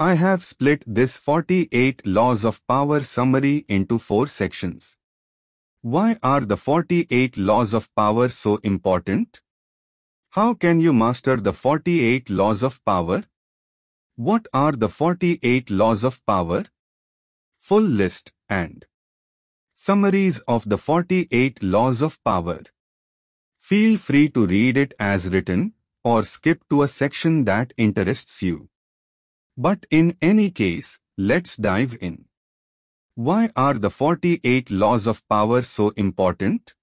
I have split this 48 laws of power summary into four sections. Why are the 48 laws of power so important? How can you master the 48 laws of power? What are the 48 laws of power? Full list and summaries of the 48 laws of power. Feel free to read it as written or skip to a section that interests you. But in any case, let's dive in. Why are the 48 laws of power so important?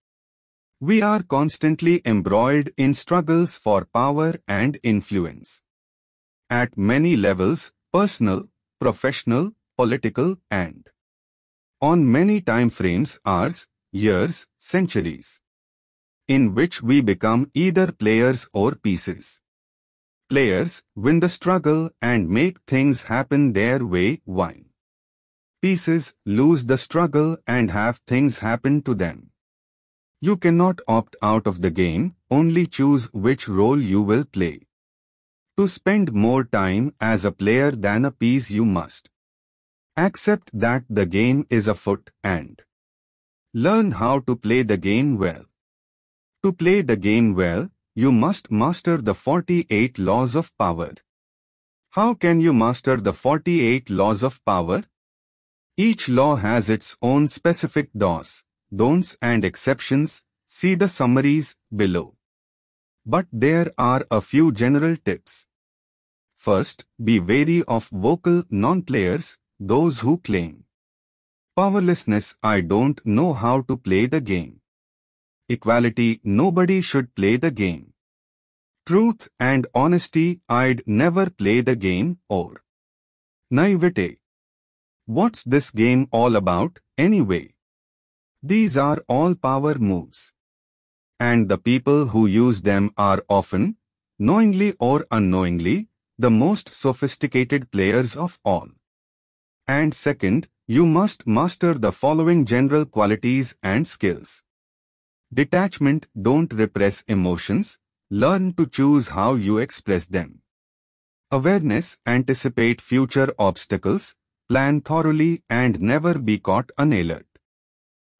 We are constantly embroiled in struggles for power and influence. At many levels, personal, professional, political and on many time frames hours, years, centuries in which we become either players or pieces. Players win the struggle and make things happen their way while pieces lose the struggle and have things happen to them. You cannot opt out of the game, only choose which role you will play. To spend more time as a player than a piece you must. Accept that the game is afoot and learn how to play the game well. To play the game well, you must master the 48 laws of power. How can you master the 48 laws of power? Each law has its own specific dos, don'ts and exceptions, see the summaries below. But there are a few general tips. First, be wary of vocal non-players, those who claim powerlessness I don't know how to play the game equality, nobody should play the game. Truth and honesty, I'd never play the game, or naivete. What's this game all about, anyway? These are all power moves. And the people who use them are often, knowingly or unknowingly, the most sophisticated players of all. And second, you must master the following general qualities and skills. Detachment don't repress emotions, learn to choose how you express them. Awareness anticipate future obstacles, plan thoroughly and never be caught unalert.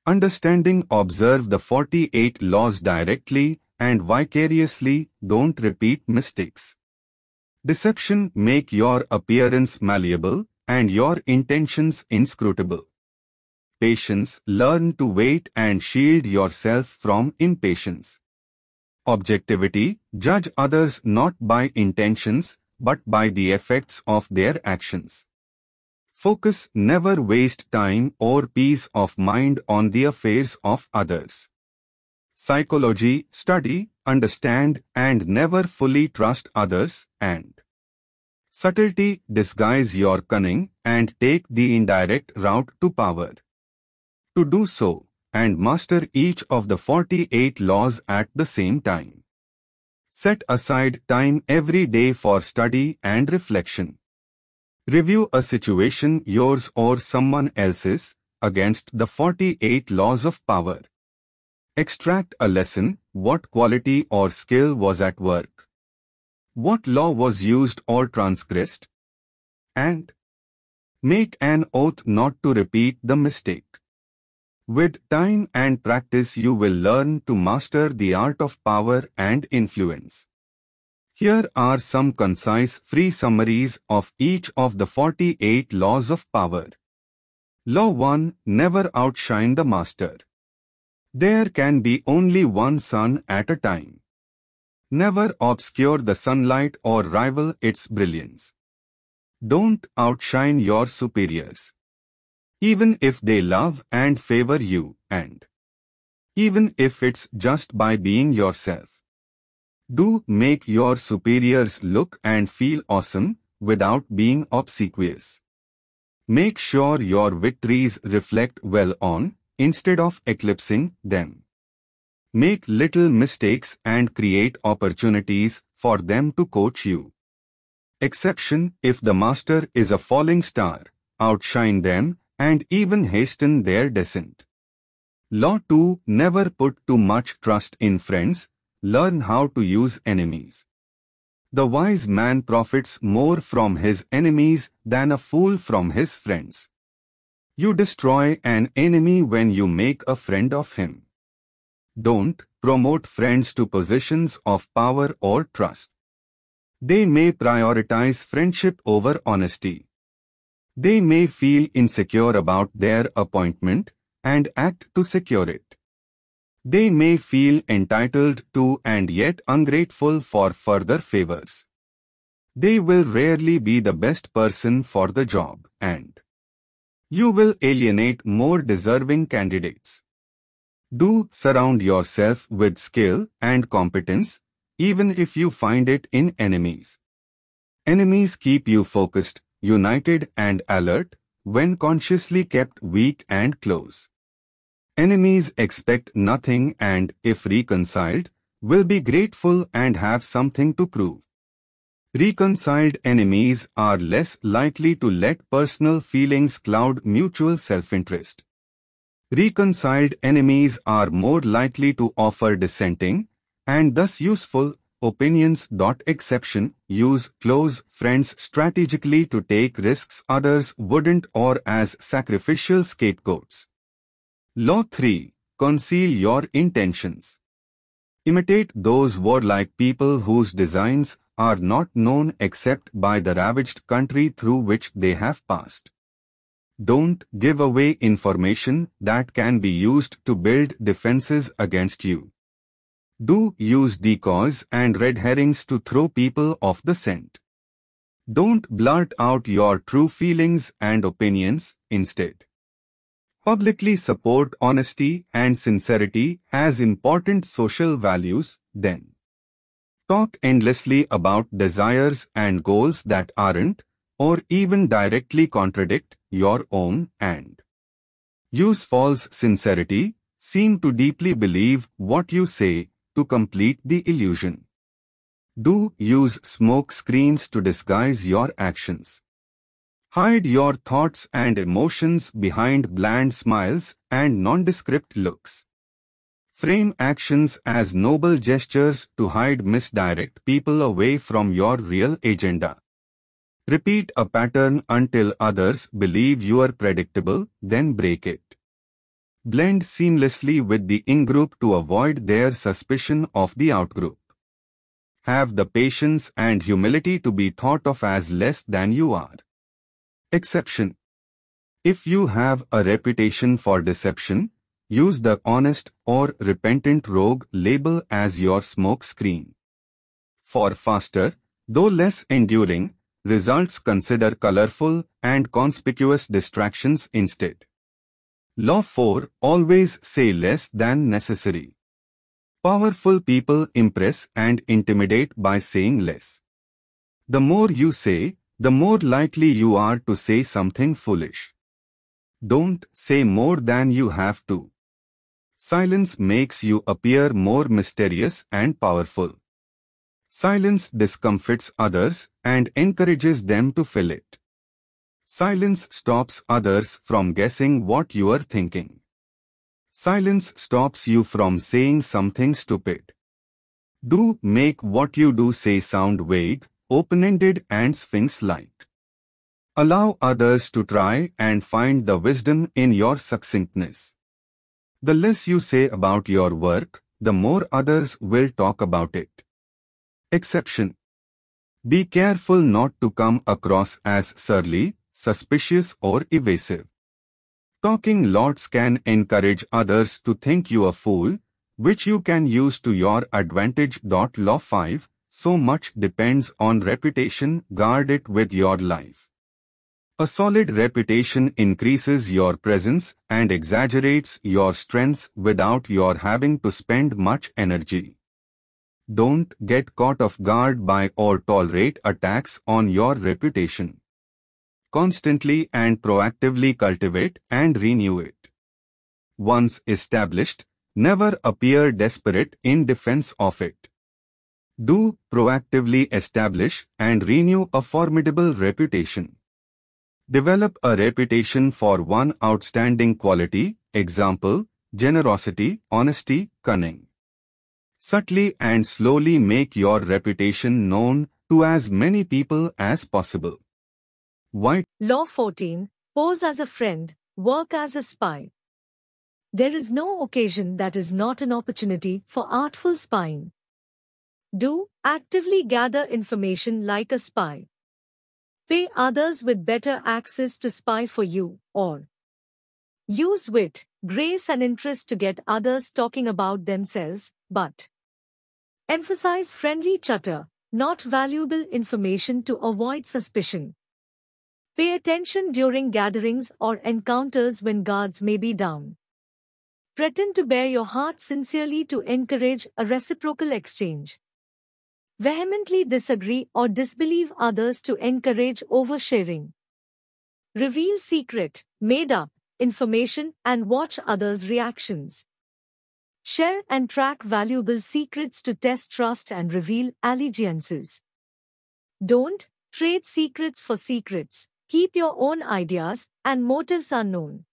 Understanding observe the 48 laws directly and vicariously don't repeat mistakes. Deception make your appearance malleable and your intentions inscrutable patience, learn to wait and shield yourself from impatience. Objectivity, judge others not by intentions, but by the effects of their actions. Focus, never waste time or peace of mind on the affairs of others. Psychology, study, understand and never fully trust others and subtlety, disguise your cunning and take the indirect route to power to do so and master each of the 48 laws at the same time. Set aside time every day for study and reflection. Review a situation yours or someone else's against the 48 laws of power. Extract a lesson, what quality or skill was at work. What law was used or transgressed? And make an oath not to repeat the mistake. With time and practice you will learn to master the art of power and influence. Here are some concise free summaries of each of the 48 laws of power. Law 1. Never outshine the master. There can be only one sun at a time. Never obscure the sunlight or rival its brilliance. Don't outshine your superiors even if they love and favor you, and even if it's just by being yourself. Do make your superiors look and feel awesome without being obsequious. Make sure your victories reflect well on, instead of eclipsing them. Make little mistakes and create opportunities for them to coach you. Exception if the master is a falling star, outshine them and even hasten their descent. Law 2. Never put too much trust in friends, learn how to use enemies. The wise man profits more from his enemies than a fool from his friends. You destroy an enemy when you make a friend of him. Don't promote friends to positions of power or trust. They may prioritize friendship over honesty. They may feel insecure about their appointment and act to secure it. They may feel entitled to and yet ungrateful for further favors. They will rarely be the best person for the job and you will alienate more deserving candidates. Do surround yourself with skill and competence, even if you find it in enemies. Enemies keep you focused, united and alert, when consciously kept weak and close. Enemies expect nothing and, if reconciled, will be grateful and have something to prove. Reconciled enemies are less likely to let personal feelings cloud mutual self-interest. Reconciled enemies are more likely to offer dissenting, and thus useful, opinions. Exception, use close friends strategically to take risks others wouldn't or as sacrificial scapegoats. Law 3. Conceal your intentions. Imitate those warlike people whose designs are not known except by the ravaged country through which they have passed. Don't give away information that can be used to build defenses against you. Do use decoys and red herrings to throw people off the scent. Don't blurt out your true feelings and opinions instead. Publicly support honesty and sincerity as important social values then. Talk endlessly about desires and goals that aren't, or even directly contradict, your own and use false sincerity, seem to deeply believe what you say to complete the illusion. Do use smoke screens to disguise your actions. Hide your thoughts and emotions behind bland smiles and nondescript looks. Frame actions as noble gestures to hide misdirect people away from your real agenda. Repeat a pattern until others believe you are predictable, then break it. Blend seamlessly with the in-group to avoid their suspicion of the out-group. Have the patience and humility to be thought of as less than you are. Exception. If you have a reputation for deception, use the honest or repentant rogue label as your smoke screen. For faster, though less enduring, results consider colorful and conspicuous distractions instead. Law 4 Always say less than necessary. Powerful people impress and intimidate by saying less. The more you say, the more likely you are to say something foolish. Don't say more than you have to. Silence makes you appear more mysterious and powerful. Silence discomfits others and encourages them to fill it. Silence stops others from guessing what you are thinking. Silence stops you from saying something stupid. Do make what you do say sound vague, open-ended and sphinx-like. Allow others to try and find the wisdom in your succinctness. The less you say about your work, the more others will talk about it. Exception. Be careful not to come across as surly, suspicious or evasive. Talking lots can encourage others to think you a fool, which you can use to your advantage. Law 5 so much depends on reputation, guard it with your life. A solid reputation increases your presence and exaggerates your strengths without your having to spend much energy. Don't get caught off guard by or tolerate attacks on your reputation. Constantly and proactively cultivate and renew it. Once established, never appear desperate in defense of it. Do proactively establish and renew a formidable reputation. Develop a reputation for one outstanding quality, example, generosity, honesty, cunning. Subtly and slowly make your reputation known to as many people as possible. Why? Law 14. Pose as a friend, work as a spy. There is no occasion that is not an opportunity for artful spying. Do actively gather information like a spy. Pay others with better access to spy for you, or use wit, grace, and interest to get others talking about themselves, but emphasize friendly chatter, not valuable information to avoid suspicion. Pay attention during gatherings or encounters when guards may be down. Pretend to bare your heart sincerely to encourage a reciprocal exchange. Vehemently disagree or disbelieve others to encourage oversharing. Reveal secret, made up, information and watch others' reactions. Share and track valuable secrets to test trust and reveal allegiances. Don't trade secrets for secrets. Keep your own ideas and motives unknown.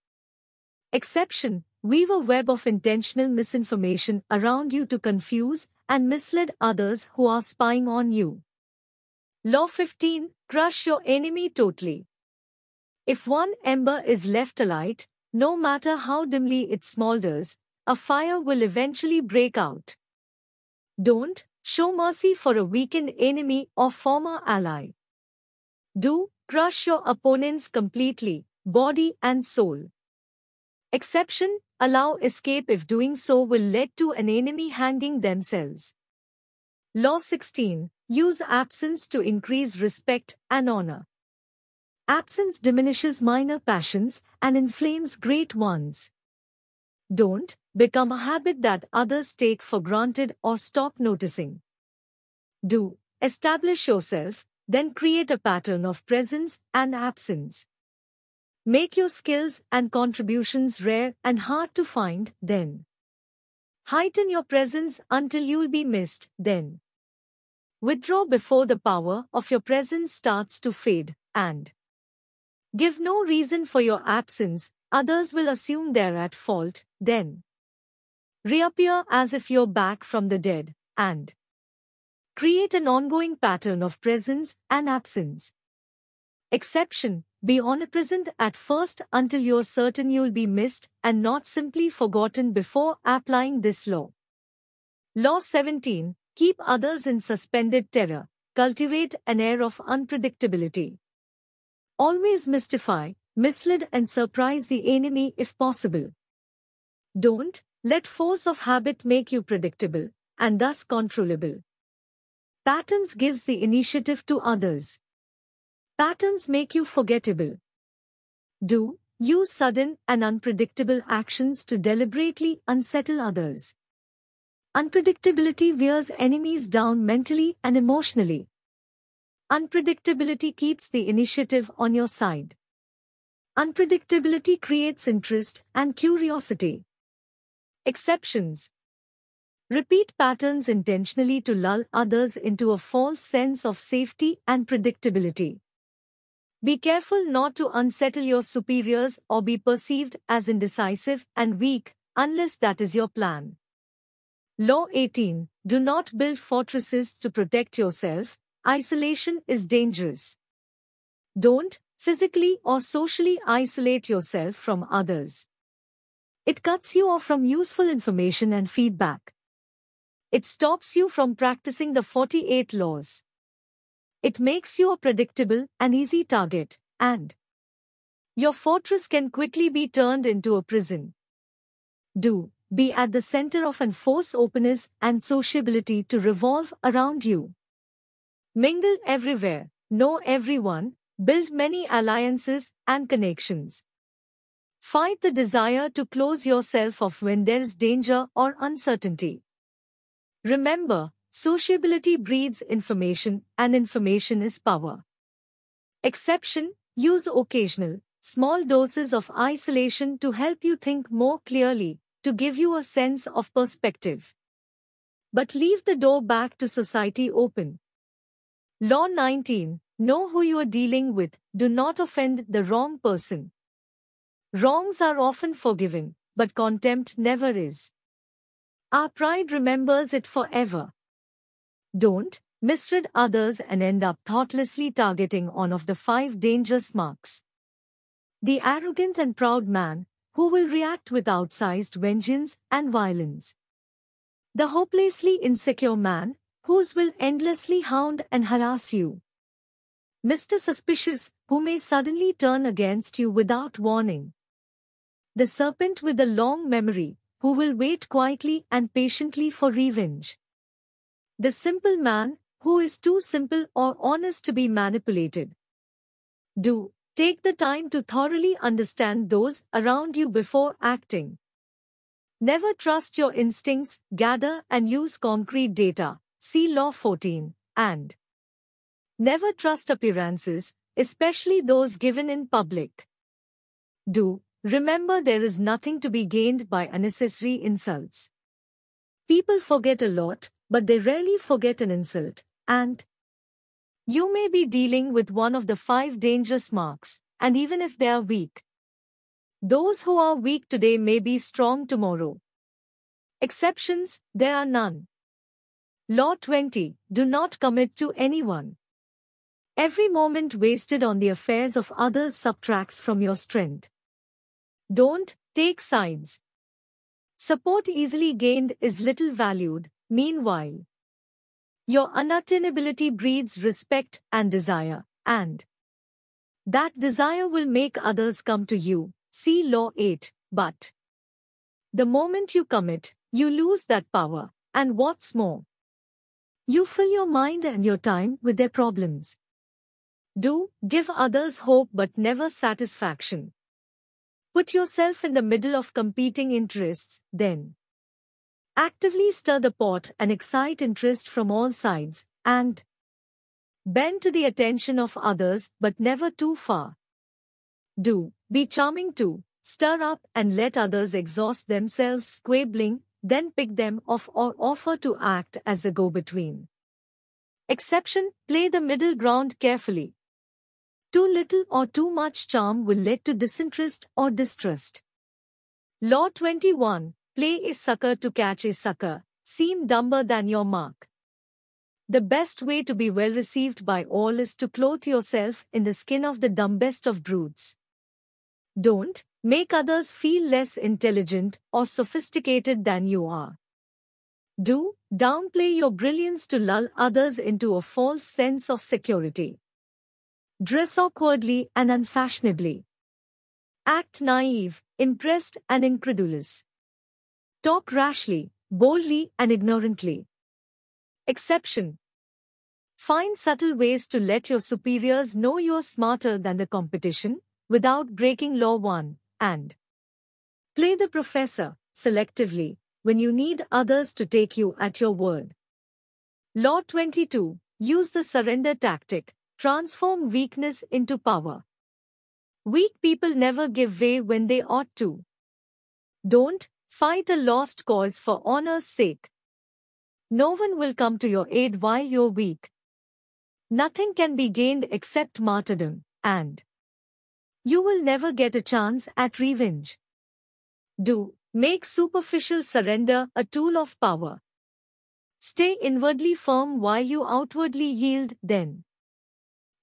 Exception Weave a web of intentional misinformation around you to confuse and mislead others who are spying on you. Law 15 Crush your enemy totally. If one ember is left alight, no matter how dimly it smolders, a fire will eventually break out. Don't show mercy for a weakened enemy or former ally. Do crush your opponents completely, body and soul. Exception Allow escape if doing so will lead to an enemy hanging themselves. Law 16 Use absence to increase respect and honor. Absence diminishes minor passions and inflames great ones. Don't become a habit that others take for granted or stop noticing. Do establish yourself, then create a pattern of presence and absence. Make your skills and contributions rare and hard to find, then. Heighten your presence until you'll be missed, then. Withdraw before the power of your presence starts to fade, and give no reason for your absence, others will assume they're at fault, then. Reappear as if you're back from the dead, and create an ongoing pattern of presence and absence. Exception be omnipresent at first until you're certain you'll be missed and not simply forgotten before applying this law. Law 17 Keep others in suspended terror. Cultivate an air of unpredictability. Always mystify, mislead, and surprise the enemy if possible. Don't let force of habit make you predictable and thus controllable. Patterns gives the initiative to others. Patterns make you forgettable. Do use sudden and unpredictable actions to deliberately unsettle others. Unpredictability wears enemies down mentally and emotionally. Unpredictability keeps the initiative on your side. Unpredictability creates interest and curiosity. Exceptions Repeat patterns intentionally to lull others into a false sense of safety and predictability. Be careful not to unsettle your superiors or be perceived as indecisive and weak, unless that is your plan. Law 18 Do not build fortresses to protect yourself, isolation is dangerous. Don't physically or socially isolate yourself from others. It cuts you off from useful information and feedback. It stops you from practicing the 48 laws. It makes you a predictable and easy target, and your fortress can quickly be turned into a prison. Do be at the center of and force openness and sociability to revolve around you. Mingle everywhere, know everyone, build many alliances and connections. Fight the desire to close yourself off when there's danger or uncertainty. Remember, Sociability breeds information, and information is power. Exception Use occasional, small doses of isolation to help you think more clearly, to give you a sense of perspective. But leave the door back to society open. Law 19 Know who you are dealing with, do not offend the wrong person. Wrongs are often forgiven, but contempt never is. Our pride remembers it forever. Don't misread others and end up thoughtlessly targeting one of the five dangerous marks. The arrogant and proud man, who will react with outsized vengeance and violence. The hopelessly insecure man, whose will endlessly hound and harass you. Mr. Suspicious, who may suddenly turn against you without warning. The serpent with a long memory, who will wait quietly and patiently for revenge. The simple man, who is too simple or honest to be manipulated. Do take the time to thoroughly understand those around you before acting. Never trust your instincts, gather and use concrete data. See Law 14. And never trust appearances, especially those given in public. Do remember there is nothing to be gained by unnecessary insults. People forget a lot, but they rarely forget an insult, and you may be dealing with one of the five dangerous marks, and even if they are weak, those who are weak today may be strong tomorrow. Exceptions, there are none. Law 20 Do not commit to anyone. Every moment wasted on the affairs of others subtracts from your strength. Don't take sides. Support easily gained is little valued, meanwhile. Your unattainability breeds respect and desire, and that desire will make others come to you. See Law 8. But the moment you commit, you lose that power, and what's more, you fill your mind and your time with their problems. Do give others hope but never satisfaction. Put yourself in the middle of competing interests, then. Actively stir the pot and excite interest from all sides, and bend to the attention of others but never too far. Do be charming too, stir up and let others exhaust themselves squabbling, then pick them off or offer to act as the go-between. Exception, play the middle ground carefully. Too little or too much charm will lead to disinterest or distrust. Law 21, play a sucker to catch a sucker, seem dumber than your mark. The best way to be well received by all is to clothe yourself in the skin of the dumbest of brutes. Don't, Make others feel less intelligent or sophisticated than you are. Do downplay your brilliance to lull others into a false sense of security. Dress awkwardly and unfashionably. Act naive, impressed and incredulous. Talk rashly, boldly and ignorantly. Exception. Find subtle ways to let your superiors know you're smarter than the competition without breaking law 1 and play the professor selectively when you need others to take you at your word. Law 22 Use the surrender tactic, transform weakness into power. Weak people never give way when they ought to. Don't fight a lost cause for honor's sake. No one will come to your aid while you're weak. Nothing can be gained except martyrdom, and you will never get a chance at revenge. Do make superficial surrender a tool of power. Stay inwardly firm while you outwardly yield, then.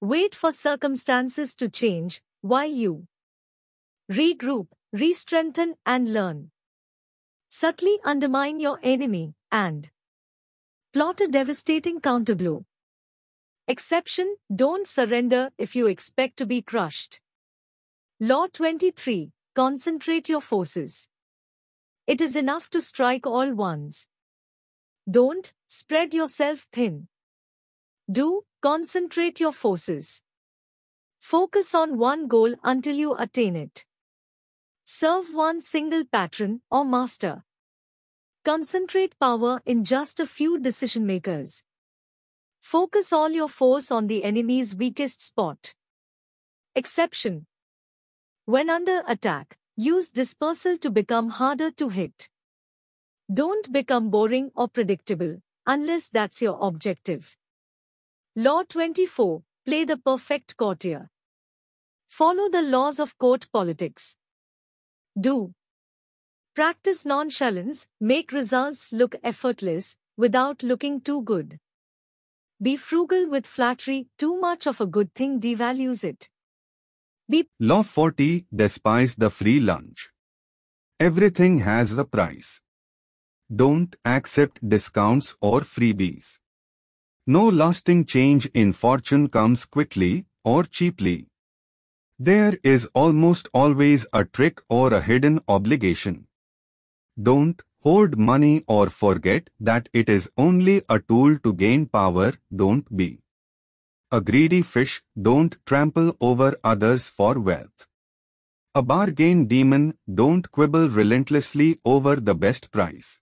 Wait for circumstances to change while you regroup, re-strengthen and learn. Subtly undermine your enemy and plot a devastating counterblow. Exception, don't surrender if you expect to be crushed. Law 23. Concentrate your forces. It is enough to strike all once. Don't spread yourself thin. Do concentrate your forces. Focus on one goal until you attain it. Serve one single patron or master. Concentrate power in just a few decision makers. Focus all your force on the enemy's weakest spot. Exception when under attack, use dispersal to become harder to hit. Don't become boring or predictable, unless that's your objective. Law 24. Play the perfect courtier. Follow the laws of court politics. Do. Practice nonchalance, make results look effortless, without looking too good. Be frugal with flattery, too much of a good thing devalues it. Be Law 40 Despise the free lunch. Everything has a price. Don't accept discounts or freebies. No lasting change in fortune comes quickly or cheaply. There is almost always a trick or a hidden obligation. Don't hoard money or forget that it is only a tool to gain power, don't be. A greedy fish, don't trample over others for wealth. A bargain demon, don't quibble relentlessly over the best price.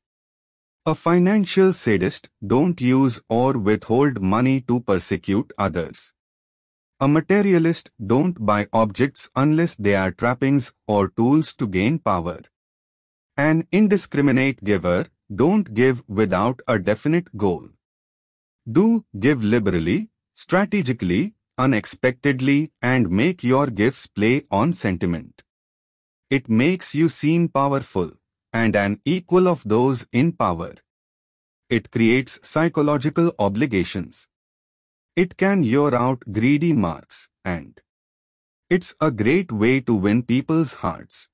A financial sadist, don't use or withhold money to persecute others. A materialist, don't buy objects unless they are trappings or tools to gain power. An indiscriminate giver, don't give without a definite goal. Do give liberally, strategically, unexpectedly and make your gifts play on sentiment. It makes you seem powerful and an equal of those in power. It creates psychological obligations. It can lure out greedy marks and it's a great way to win people's hearts.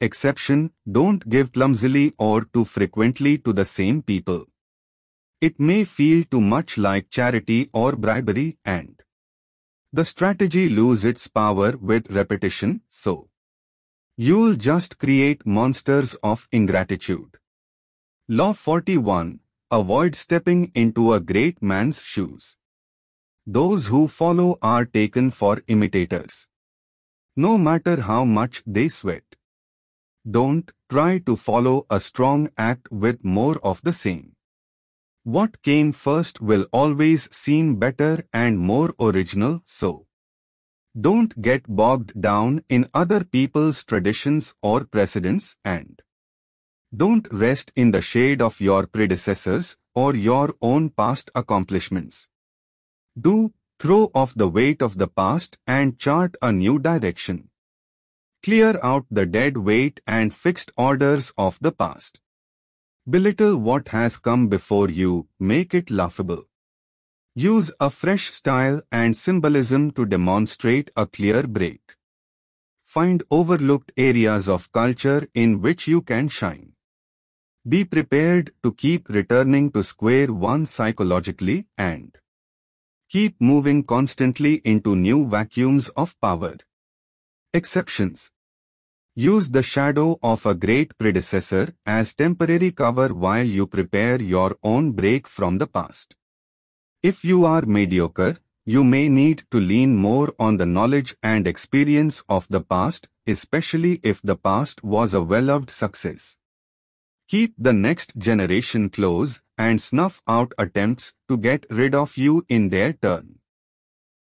Exception, don't give clumsily or too frequently to the same people. It may feel too much like charity or bribery and the strategy lose its power with repetition, so you'll just create monsters of ingratitude. Law 41. Avoid stepping into a great man's shoes. Those who follow are taken for imitators. No matter how much they sweat. Don't try to follow a strong act with more of the same. What came first will always seem better and more original so. Don't get bogged down in other people's traditions or precedents and don't rest in the shade of your predecessors or your own past accomplishments. Do throw off the weight of the past and chart a new direction. Clear out the dead weight and fixed orders of the past. Belittle what has come before you, make it laughable. Use a fresh style and symbolism to demonstrate a clear break. Find overlooked areas of culture in which you can shine. Be prepared to keep returning to square one psychologically and keep moving constantly into new vacuums of power. Exceptions. Use the shadow of a great predecessor as temporary cover while you prepare your own break from the past. If you are mediocre, you may need to lean more on the knowledge and experience of the past, especially if the past was a well-loved success. Keep the next generation close and snuff out attempts to get rid of you in their turn.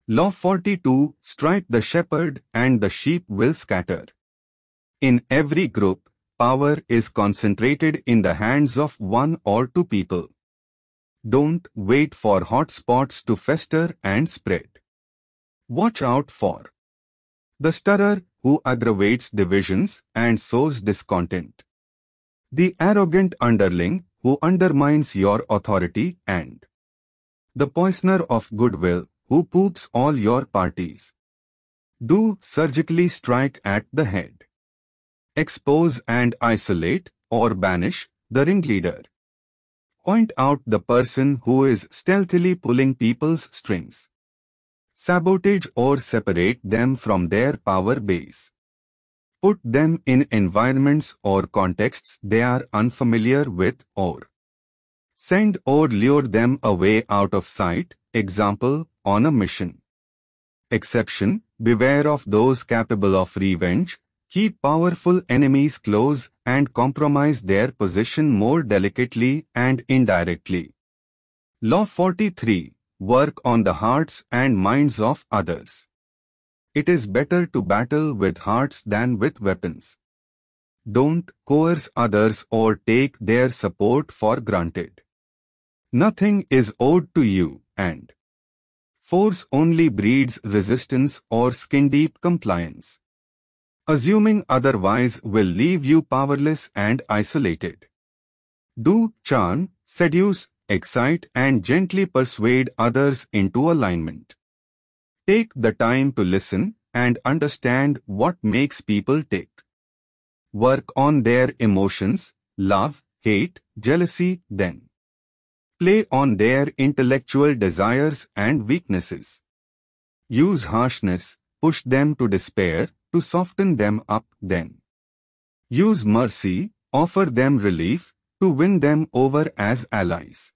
Law 42 Strike the shepherd and the sheep will scatter. In every group, power is concentrated in the hands of one or two people. Don't wait for hot spots to fester and spread. Watch out for the stirrer who aggravates divisions and sows discontent. The arrogant underling who undermines your authority and the poisoner of goodwill who poops all your parties. Do surgically strike at the head. Expose and isolate or banish the ringleader. Point out the person who is stealthily pulling people's strings. Sabotage or separate them from their power base. Put them in environments or contexts they are unfamiliar with or send or lure them away out of sight, example, on a mission. Exception, beware of those capable of revenge, keep powerful enemies close and compromise their position more delicately and indirectly. Law 43. Work on the hearts and minds of others. It is better to battle with hearts than with weapons. Don't coerce others or take their support for granted. Nothing is owed to you and force only breeds resistance or skin-deep compliance. Assuming otherwise will leave you powerless and isolated. Do charm, seduce, excite and gently persuade others into alignment. Take the time to listen and understand what makes people tick. Work on their emotions, love, hate, jealousy, then. Play on their intellectual desires and weaknesses. Use harshness, push them to despair, to soften them up, then. Use mercy, offer them relief, to win them over as allies.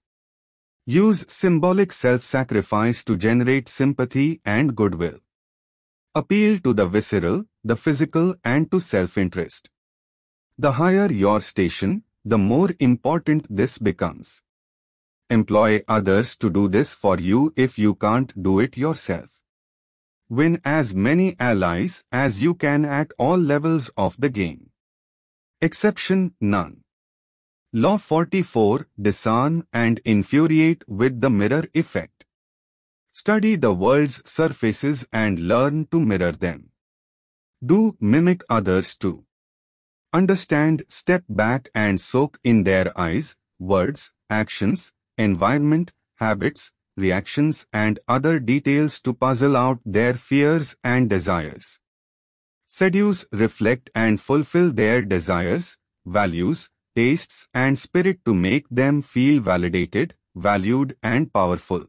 Use symbolic self-sacrifice to generate sympathy and goodwill. Appeal to the visceral, the physical and to self-interest. The higher your station, the more important this becomes. Employ others to do this for you if you can't do it yourself. Win as many allies as you can at all levels of the game. Exception none. Law 44 Discern and infuriate with the mirror effect. Study the world's surfaces and learn to mirror them. Do mimic others too. Understand, step back and soak in their eyes, words, actions, environment, habits, reactions and other details to puzzle out their fears and desires. Seduce, reflect and fulfill their desires, values, tastes and spirit to make them feel validated, valued and powerful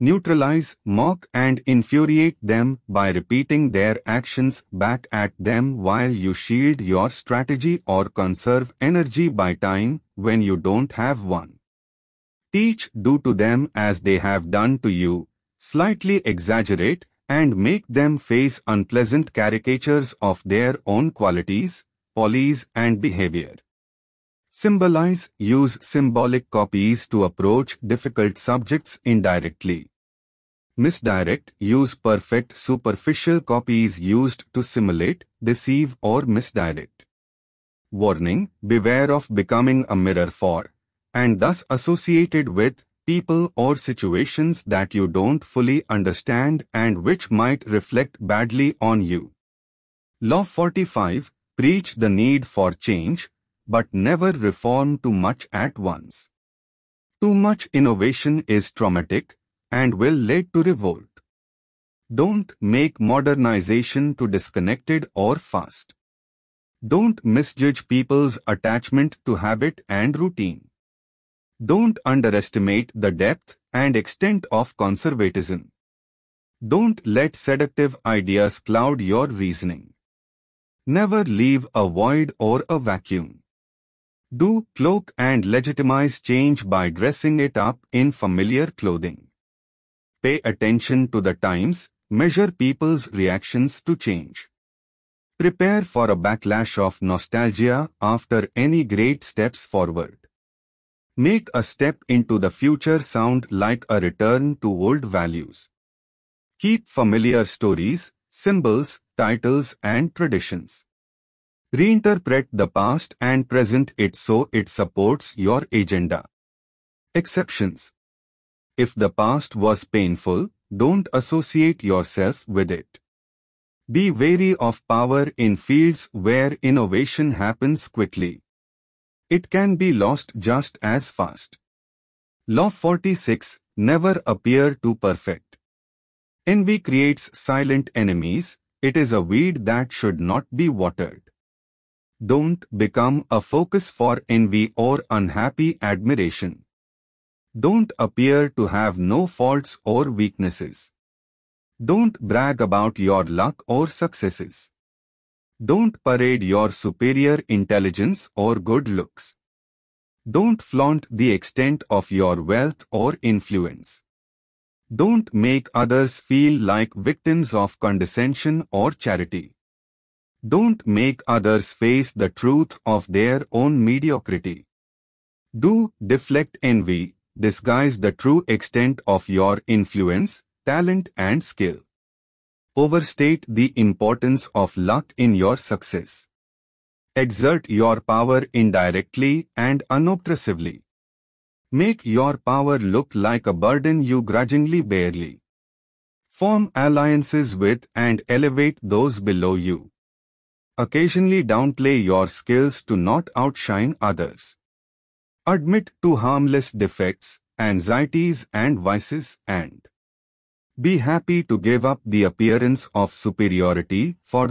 neutralize, mock and infuriate them by repeating their actions back at them while you shield your strategy or conserve energy by time when you don't have one. Teach, do to them as they have done to you, slightly exaggerate, and make them face unpleasant caricatures of their own qualities, follies and behavior. Symbolize, use symbolic copies to approach difficult subjects indirectly. Misdirect, use perfect superficial copies used to simulate, deceive or misdirect. Warning, beware of becoming a mirror for, and thus associated with, people or situations that you don't fully understand and which might reflect badly on you. Law 45, preach the need for change, but never reform too much at once. Too much innovation is traumatic and will lead to revolt. Don't make modernization too disconnected or fast. Don't misjudge people's attachment to habit and routine. Don't underestimate the depth and extent of conservatism. Don't let seductive ideas cloud your reasoning. Never leave a void or a vacuum. Do cloak and legitimize change by dressing it up in familiar clothing. Pay attention to the times, measure people's reactions to change. Prepare for a backlash of nostalgia after any great steps forward. Make a step into the future sound like a return to old values. Keep familiar stories, symbols, titles and traditions. Reinterpret the past and present it so it supports your agenda. Exceptions. If the past was painful, don't associate yourself with it. Be wary of power in fields where innovation happens quickly. It can be lost just as fast. Law 46 Never appear too perfect. Envy creates silent enemies, it is a weed that should not be watered. Don't become a focus for envy or unhappy admiration. Don't appear to have no faults or weaknesses. Don't brag about your luck or successes. Don't parade your superior intelligence or good looks. Don't flaunt the extent of your wealth or influence. Don't make others feel like victims of condescension or charity. Don't make others face the truth of their own mediocrity. Do deflect envy, disguise the true extent of your influence, talent and skill. Overstate the importance of luck in your success. Exert your power indirectly and unobtrusively. Make your power look like a burden you grudgingly barely. Form alliances with and elevate those below you. Occasionally downplay your skills to not outshine others. Admit to harmless defects, anxieties and vices and be happy to give up the appearance of superiority for